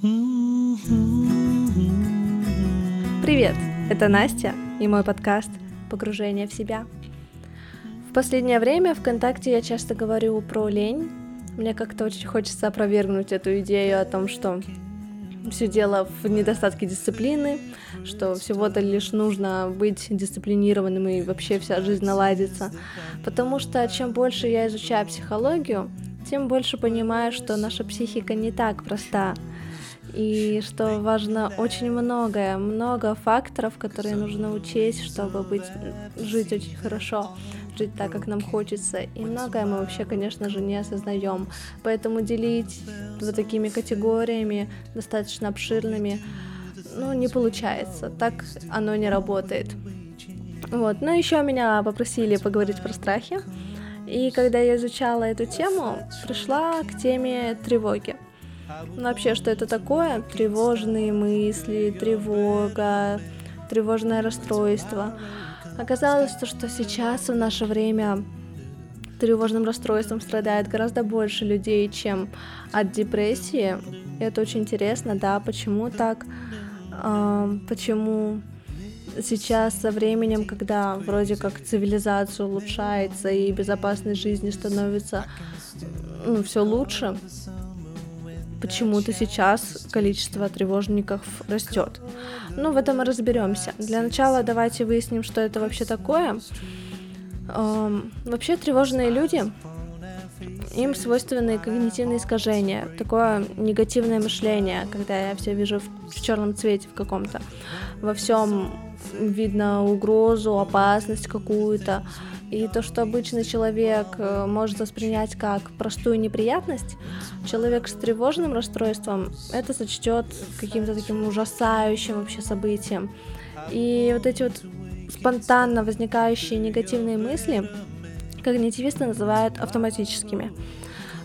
Привет, это Настя и мой подкаст «Погружение в себя». В последнее время ВКонтакте я часто говорю про лень. Мне как-то очень хочется опровергнуть эту идею о том, что все дело в недостатке дисциплины, что всего-то лишь нужно быть дисциплинированным и вообще вся жизнь наладится. Потому что чем больше я изучаю психологию, тем больше понимаю, что наша психика не так проста и что важно очень многое, много факторов, которые нужно учесть, чтобы быть, жить очень хорошо, жить так, как нам хочется. И многое мы вообще, конечно же, не осознаем. Поэтому делить вот такими категориями, достаточно обширными, ну, не получается. Так оно не работает. Вот. Но еще меня попросили поговорить про страхи. И когда я изучала эту тему, пришла к теме тревоги. Ну, вообще, что это такое? Тревожные мысли, тревога, тревожное расстройство. Оказалось, то, что сейчас в наше время тревожным расстройством страдает гораздо больше людей, чем от депрессии. И это очень интересно, да, почему так, э, почему сейчас со временем, когда вроде как цивилизация улучшается и безопасность жизни становится ну, все лучше, почему-то сейчас количество тревожников растет. Ну, в этом мы разберемся. Для начала давайте выясним, что это вообще такое. Эм, вообще тревожные люди, им свойственны когнитивные искажения, такое негативное мышление, когда я все вижу в, в черном цвете в каком-то. Во всем видно угрозу, опасность какую-то. И то, что обычный человек э, может воспринять как простую неприятность, человек с тревожным расстройством это сочтет каким-то таким ужасающим вообще событием. И вот эти вот спонтанно возникающие негативные мысли когнитивисты называют автоматическими.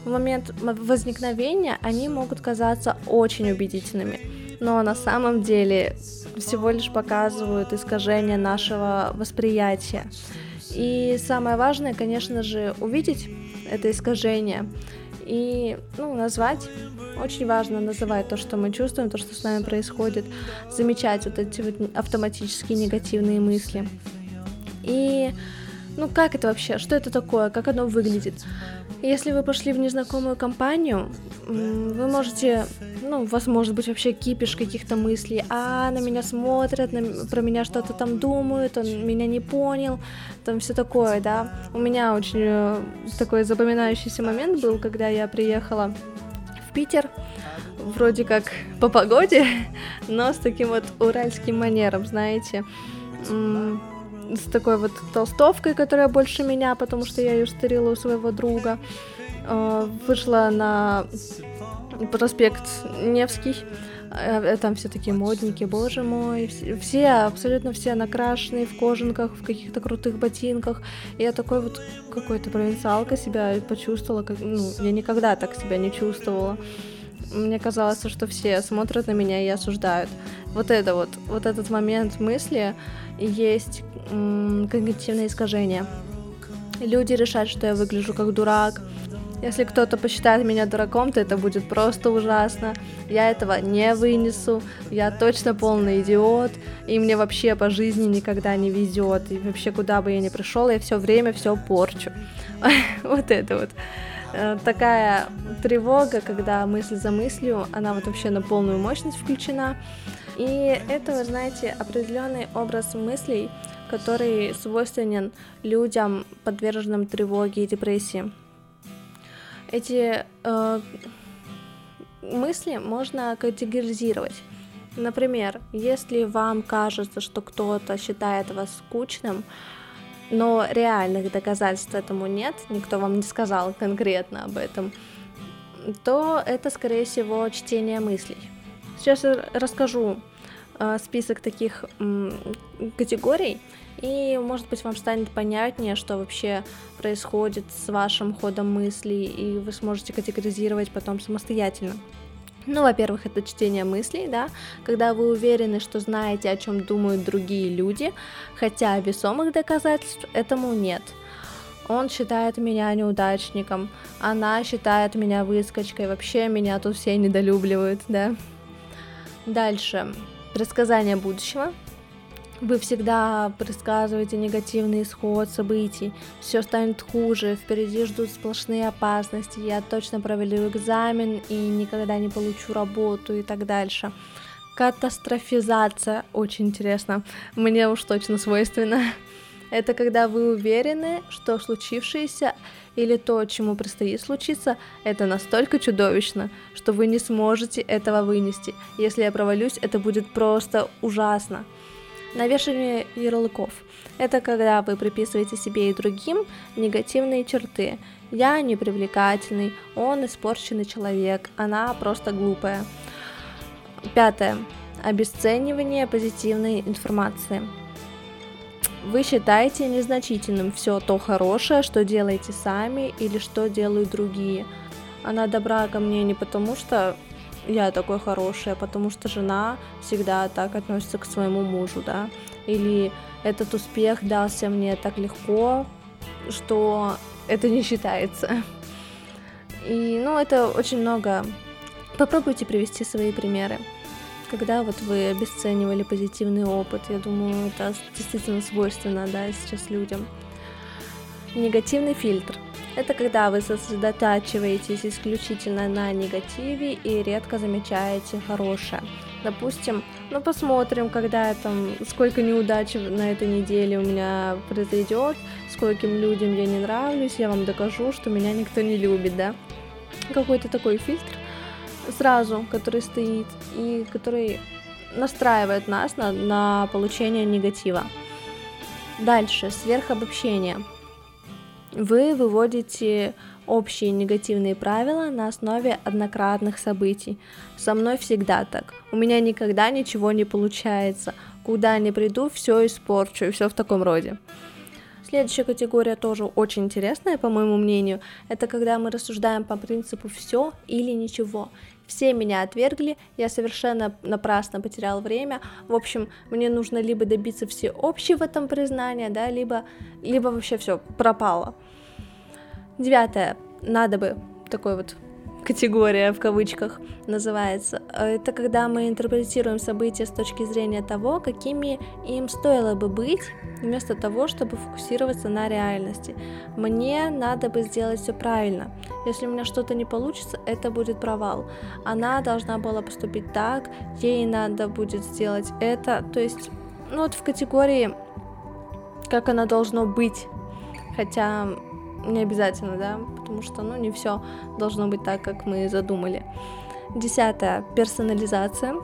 В момент возникновения они могут казаться очень убедительными, но на самом деле всего лишь показывают искажение нашего восприятия. И самое важное, конечно же, увидеть это искажение и ну, назвать. Очень важно называть то, что мы чувствуем, то, что с нами происходит, замечать вот эти вот автоматические негативные мысли. И ну как это вообще, что это такое, как оно выглядит? Если вы пошли в незнакомую компанию, вы можете, ну, у вас может быть вообще кипиш каких-то мыслей, а на меня смотрят, на, про меня что-то там думают, он меня не понял, там все такое, да. У меня очень э, такой запоминающийся момент был, когда я приехала в Питер, вроде как по погоде, но с таким вот уральским манером, знаете с такой вот толстовкой, которая больше меня, потому что я ее старила у своего друга. Э, вышла на проспект Невский. Э, там все такие модники, боже мой. Все, абсолютно все накрашенные в кожанках, в каких-то крутых ботинках. Я такой вот какой-то провинциалка себя почувствовала. Как, ну, я никогда так себя не чувствовала. Мне казалось, что все смотрят на меня и осуждают. Вот это вот, вот этот момент мысли есть когнитивное искажение. Люди решают, что я выгляжу как дурак. Если кто-то посчитает меня дураком, то это будет просто ужасно. Я этого не вынесу. Я точно полный идиот. И мне вообще по жизни никогда не везет. И вообще, куда бы я ни пришел, я все время все порчу. Вот это вот э, такая тревога, когда мысль за мыслью, она вот вообще на полную мощность включена. И это, вы знаете, определенный образ мыслей, который свойственен людям, подверженным тревоге и депрессии. Эти э, мысли можно категоризировать. Например, если вам кажется, что кто-то считает вас скучным, но реальных доказательств этому нет, никто вам не сказал конкретно об этом, то это, скорее всего, чтение мыслей. Сейчас я расскажу список таких э, категорий, и, может быть, вам станет понятнее, что вообще происходит с вашим ходом мыслей, и вы сможете категоризировать потом самостоятельно. Ну, во-первых, это чтение мыслей, да, когда вы уверены, что знаете, о чем думают другие люди, хотя весомых доказательств этому нет. Он считает меня неудачником, она считает меня выскочкой, вообще меня тут все недолюбливают, да. Дальше. Предсказание будущего. Вы всегда предсказываете негативный исход событий, все станет хуже, впереди ждут сплошные опасности, я точно провалю экзамен и никогда не получу работу и так дальше. Катастрофизация, очень интересно, мне уж точно свойственно. Это когда вы уверены, что случившееся или то, чему предстоит случиться, это настолько чудовищно, что вы не сможете этого вынести. Если я провалюсь, это будет просто ужасно. Навешивание ярлыков. Это когда вы приписываете себе и другим негативные черты. Я непривлекательный, он испорченный человек, она просто глупая. Пятое. Обесценивание позитивной информации. Вы считаете незначительным все то хорошее, что делаете сами или что делают другие. Она добра ко мне не потому, что я такой хороший, а потому что жена всегда так относится к своему мужу, да, или этот успех дался мне так легко, что это не считается. И, ну, это очень много. Попробуйте привести свои примеры. Когда вот вы обесценивали позитивный опыт, я думаю, это действительно свойственно, да, сейчас людям. Негативный фильтр. Это когда вы сосредотачиваетесь исключительно на негативе и редко замечаете хорошее. Допустим, ну посмотрим, когда там, сколько неудач на этой неделе у меня произойдет, скольким людям я не нравлюсь, я вам докажу, что меня никто не любит, да? Какой-то такой фильтр сразу, который стоит и который настраивает нас на, на получение негатива. Дальше, сверхобобщение вы выводите общие негативные правила на основе однократных событий. Со мной всегда так. У меня никогда ничего не получается. Куда ни приду, все испорчу и все в таком роде. Следующая категория тоже очень интересная, по моему мнению. Это когда мы рассуждаем по принципу все или ничего. Все меня отвергли, я совершенно напрасно потерял время. В общем, мне нужно либо добиться всеобщего этом признания, да, либо, либо вообще все пропало. Девятое. Надо бы. Такой вот категория в кавычках называется. Это когда мы интерпретируем события с точки зрения того, какими им стоило бы быть, вместо того, чтобы фокусироваться на реальности. Мне надо бы сделать все правильно. Если у меня что-то не получится, это будет провал. Она должна была поступить так, ей надо будет сделать это. То есть, ну вот в категории, как она должно быть. Хотя не обязательно, да, потому что, ну, не все должно быть так, как мы задумали. Десятое. Персонализация.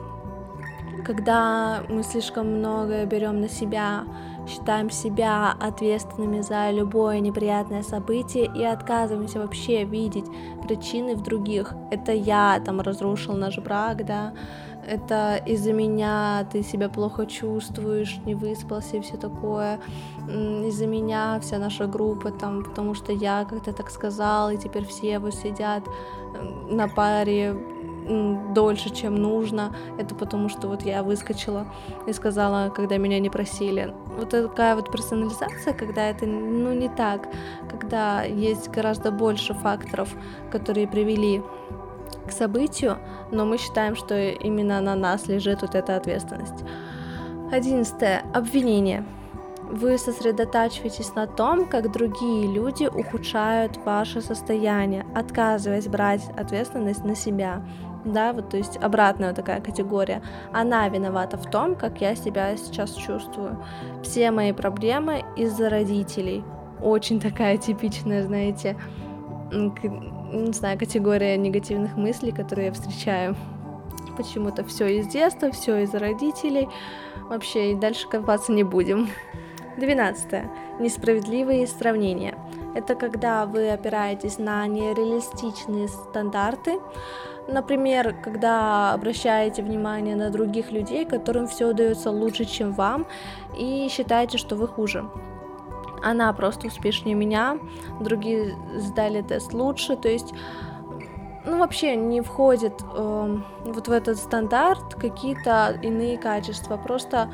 Когда мы слишком многое берем на себя, считаем себя ответственными за любое неприятное событие и отказываемся вообще видеть причины в других. Это я там разрушил наш брак, да, это из-за меня ты себя плохо чувствуешь, не выспался и все такое, из-за меня вся наша группа там, потому что я как-то так сказал, и теперь все вот сидят на паре дольше, чем нужно. Это потому, что вот я выскочила и сказала, когда меня не просили. Вот такая вот персонализация, когда это ну не так, когда есть гораздо больше факторов, которые привели к событию, но мы считаем, что именно на нас лежит вот эта ответственность. Одиннадцатое. Обвинение. Вы сосредотачиваетесь на том, как другие люди ухудшают ваше состояние, отказываясь брать ответственность на себя. Да, вот то есть обратная такая категория. Она виновата в том, как я себя сейчас чувствую. Все мои проблемы из-за родителей. Очень такая типичная, знаете, не знаю, категория негативных мыслей, которые я встречаю. Почему-то все из детства, все из родителей. Вообще и дальше копаться не будем. Двенадцатое. Несправедливые сравнения. Это когда вы опираетесь на нереалистичные стандарты, Например, когда обращаете внимание на других людей, которым все удается лучше, чем вам, и считаете, что вы хуже она просто успешнее меня, другие сдали тест лучше, то есть ну, вообще не входит э, вот в этот стандарт какие-то иные качества. Просто,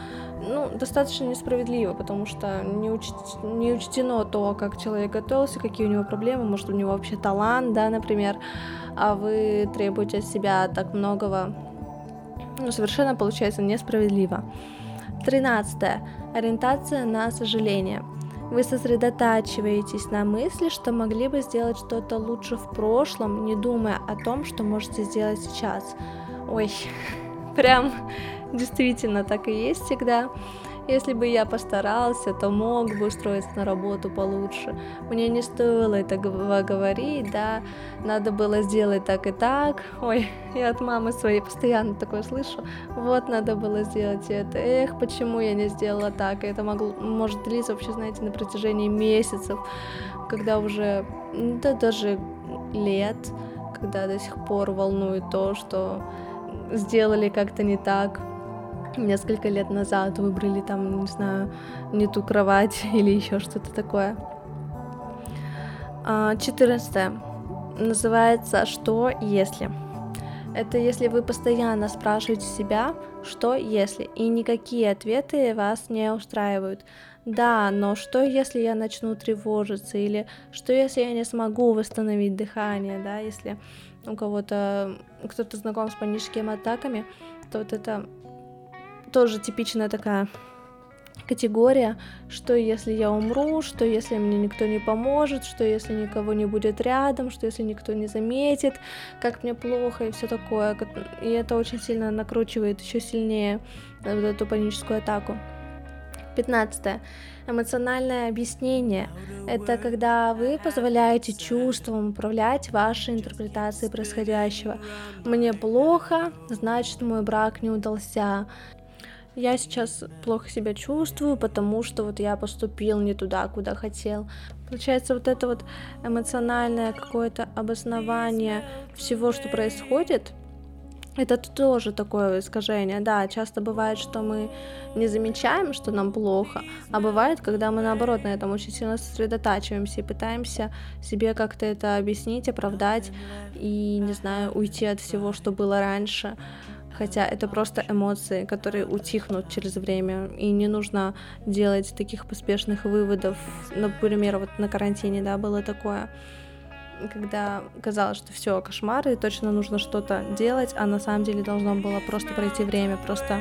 ну, достаточно несправедливо, потому что не, уч... не учтено то, как человек готовился, какие у него проблемы, может, у него вообще талант, да, например, а вы требуете от себя так многого ну, совершенно получается несправедливо. Тринадцатое. Ориентация на сожаление. Вы сосредотачиваетесь на мысли, что могли бы сделать что-то лучше в прошлом, не думая о том, что можете сделать сейчас. Ой, прям действительно так и есть всегда. Если бы я постарался, то мог бы устроиться на работу получше. Мне не стоило это говорить, да, надо было сделать так и так. Ой, я от мамы своей постоянно такое слышу. Вот надо было сделать это. Эх, почему я не сделала так? И это могло, может длиться вообще, знаете, на протяжении месяцев, когда уже, да даже лет, когда до сих пор волнует то, что сделали как-то не так, несколько лет назад выбрали там, не знаю, не ту кровать или еще что-то такое. 14. А, Называется «Что если?». Это если вы постоянно спрашиваете себя, что если, и никакие ответы вас не устраивают. Да, но что если я начну тревожиться, или что если я не смогу восстановить дыхание, да, если у кого-то кто-то знаком с паническими атаками, то вот это тоже типичная такая категория, что если я умру, что если мне никто не поможет, что если никого не будет рядом, что если никто не заметит, как мне плохо и все такое. И это очень сильно накручивает еще сильнее вот эту паническую атаку. 15. Эмоциональное объяснение – это когда вы позволяете чувствам управлять вашей интерпретацией происходящего. Мне плохо, значит мой брак не удался я сейчас плохо себя чувствую, потому что вот я поступил не туда, куда хотел. Получается, вот это вот эмоциональное какое-то обоснование всего, что происходит, это тоже такое искажение. Да, часто бывает, что мы не замечаем, что нам плохо, а бывает, когда мы наоборот на этом очень сильно сосредотачиваемся и пытаемся себе как-то это объяснить, оправдать и, не знаю, уйти от всего, что было раньше хотя это просто эмоции, которые утихнут через время, и не нужно делать таких поспешных выводов. Например, вот на карантине, да, было такое, когда казалось, что все кошмар, и точно нужно что-то делать, а на самом деле должно было просто пройти время, просто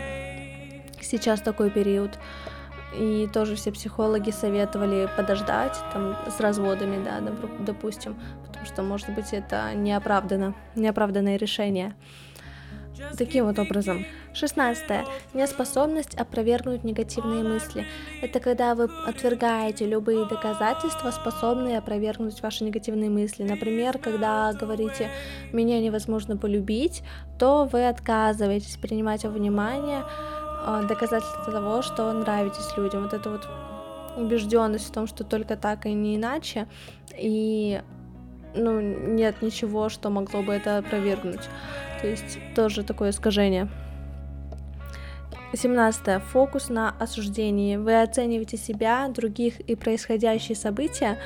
сейчас такой период. И тоже все психологи советовали подождать там с разводами, да, допустим, потому что, может быть, это неоправданно, неоправданное решение. Таким вот образом. Шестнадцатое. Неспособность опровергнуть негативные мысли. Это когда вы отвергаете любые доказательства, способные опровергнуть ваши негативные мысли. Например, когда говорите «меня невозможно полюбить», то вы отказываетесь принимать во внимание а, доказательства того, что нравитесь людям. Вот это вот убежденность в том, что только так и не иначе, и ну, нет ничего, что могло бы это опровергнуть. То есть тоже такое искажение. 17. Фокус на осуждении. Вы оцениваете себя, других и происходящие события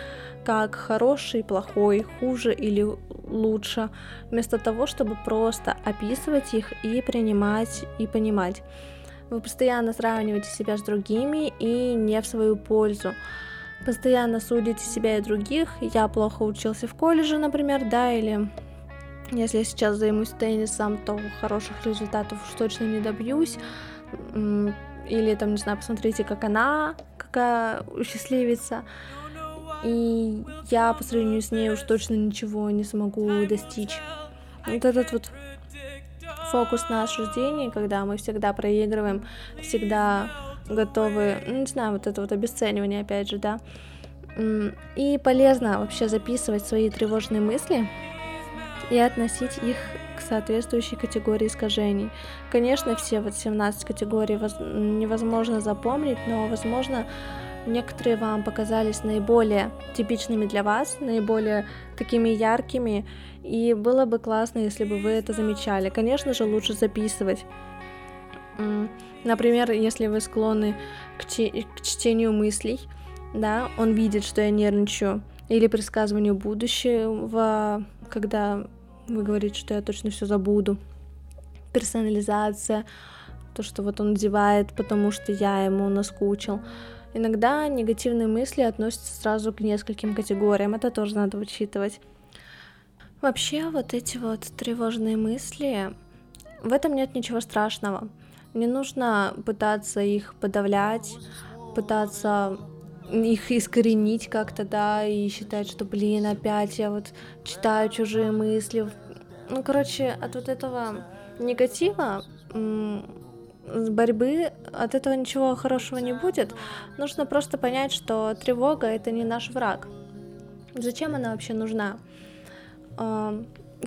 как хороший, плохой, хуже или лучше, вместо того, чтобы просто описывать их и принимать и понимать. Вы постоянно сравниваете себя с другими и не в свою пользу постоянно судите себя и других. Я плохо учился в колледже, например, да, или если я сейчас займусь теннисом, то хороших результатов уж точно не добьюсь. Или там, не знаю, посмотрите, как она, какая счастливица. И я по сравнению с ней уж точно ничего не смогу достичь. Вот этот вот фокус на осуждении, когда мы всегда проигрываем, всегда готовы, ну, не знаю, вот это вот обесценивание, опять же, да. И полезно вообще записывать свои тревожные мысли и относить их к соответствующей категории искажений. Конечно, все вот 17 категорий невозможно запомнить, но, возможно, некоторые вам показались наиболее типичными для вас, наиболее такими яркими, и было бы классно, если бы вы это замечали. Конечно же, лучше записывать. Например, если вы склонны к, к чтению мыслей, да, он видит, что я нервничаю, или предсказыванию будущего, когда вы говорите, что я точно все забуду. Персонализация, то, что вот он одевает, потому что я ему наскучил. Иногда негативные мысли относятся сразу к нескольким категориям, это тоже надо учитывать. Вообще, вот эти вот тревожные мысли, В этом нет ничего страшного. Не нужно пытаться их подавлять, пытаться их искоренить как-то, да, и считать, что, блин, опять я вот читаю чужие мысли. Ну, короче, от вот этого негатива борьбы от этого ничего хорошего не будет. Нужно просто понять, что тревога это не наш враг. Зачем она вообще нужна?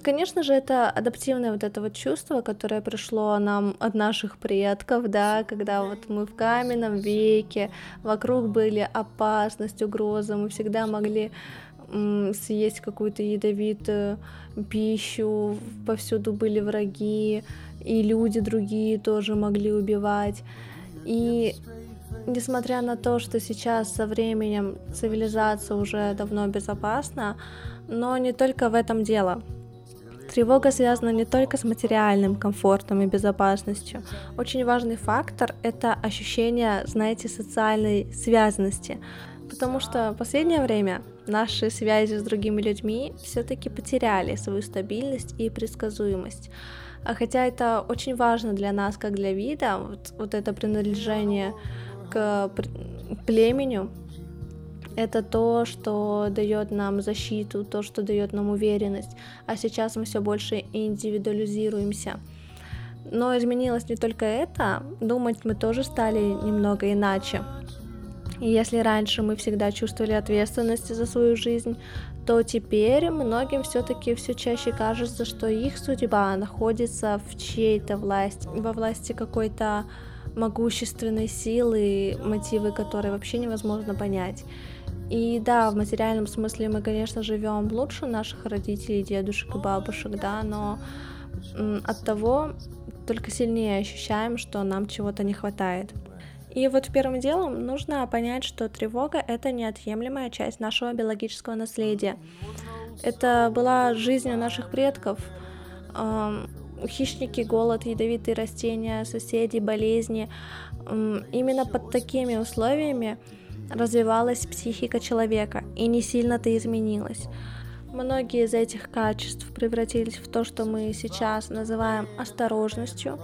Конечно же, это адаптивное вот это вот чувство, которое пришло нам от наших предков, да, когда вот мы в каменном веке, вокруг были опасность, угроза, мы всегда могли съесть какую-то ядовитую пищу, повсюду были враги, и люди другие тоже могли убивать. И несмотря на то, что сейчас со временем цивилизация уже давно безопасна, но не только в этом дело. Тревога связана не только с материальным комфортом и безопасностью. Очень важный фактор — это ощущение, знаете, социальной связанности. Потому что в последнее время наши связи с другими людьми все-таки потеряли свою стабильность и предсказуемость. А хотя это очень важно для нас, как для вида, вот, вот это принадлежение к племени, это то, что дает нам защиту, то, что дает нам уверенность. А сейчас мы все больше индивидуализируемся. Но изменилось не только это, думать мы тоже стали немного иначе. И если раньше мы всегда чувствовали ответственность за свою жизнь, то теперь многим все-таки все чаще кажется, что их судьба находится в чьей-то власти, во власти какой-то могущественной силы, мотивы которой вообще невозможно понять. И да, в материальном смысле мы, конечно, живем лучше наших родителей, дедушек и бабушек, да, но от того только сильнее ощущаем, что нам чего-то не хватает. И вот первым делом нужно понять, что тревога — это неотъемлемая часть нашего биологического наследия. Это была жизнь наших предков. Хищники, голод, ядовитые растения, соседи, болезни. Именно под такими условиями развивалась психика человека, и не сильно-то изменилась. Многие из этих качеств превратились в то, что мы сейчас называем осторожностью,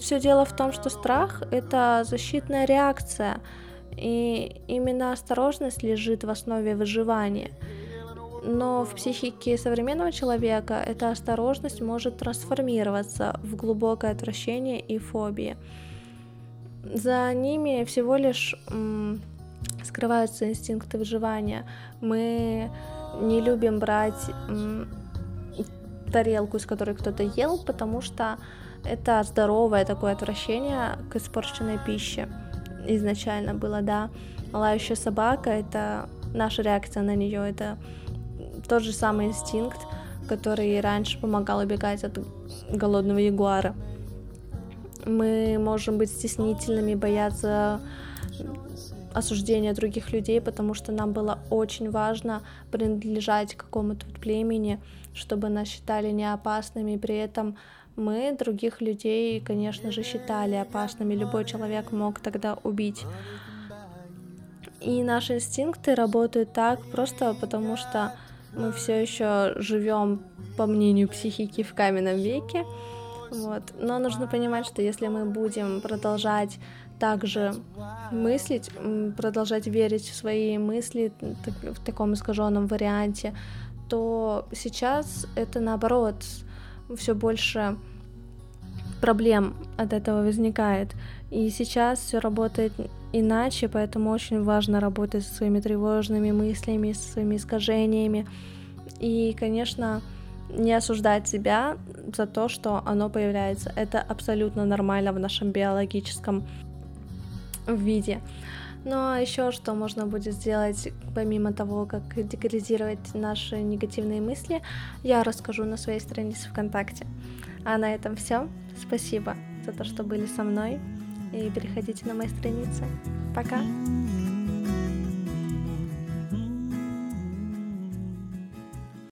все дело в том, что страх — это защитная реакция, и именно осторожность лежит в основе выживания. Но в психике современного человека эта осторожность может трансформироваться в глубокое отвращение и фобии. За ними всего лишь скрываются инстинкты выживания. Мы не любим брать тарелку, из которой кто-то ел, потому что это здоровое такое отвращение к испорченной пище. Изначально было, да. Лающая собака — это наша реакция на нее, это тот же самый инстинкт, который раньше помогал убегать от голодного ягуара. Мы можем быть стеснительными, бояться осуждения других людей, потому что нам было очень важно принадлежать какому-то племени, чтобы нас считали неопасными, при этом мы других людей, конечно же, считали опасными. Любой человек мог тогда убить. И наши инстинкты работают так просто потому, что мы все еще живем, по мнению психики, в каменном веке. Вот. Но нужно понимать, что если мы будем продолжать также мыслить, продолжать верить в свои мысли в таком искаженном варианте, то сейчас это наоборот все больше проблем от этого возникает. И сейчас все работает иначе, поэтому очень важно работать со своими тревожными мыслями, со своими искажениями. И, конечно, не осуждать себя за то, что оно появляется. Это абсолютно нормально в нашем биологическом виде. Но еще что можно будет сделать, помимо того, как декоризировать наши негативные мысли, я расскажу на своей странице ВКонтакте. А на этом все. Спасибо за то, что были со мной. И переходите на мои страницы. Пока!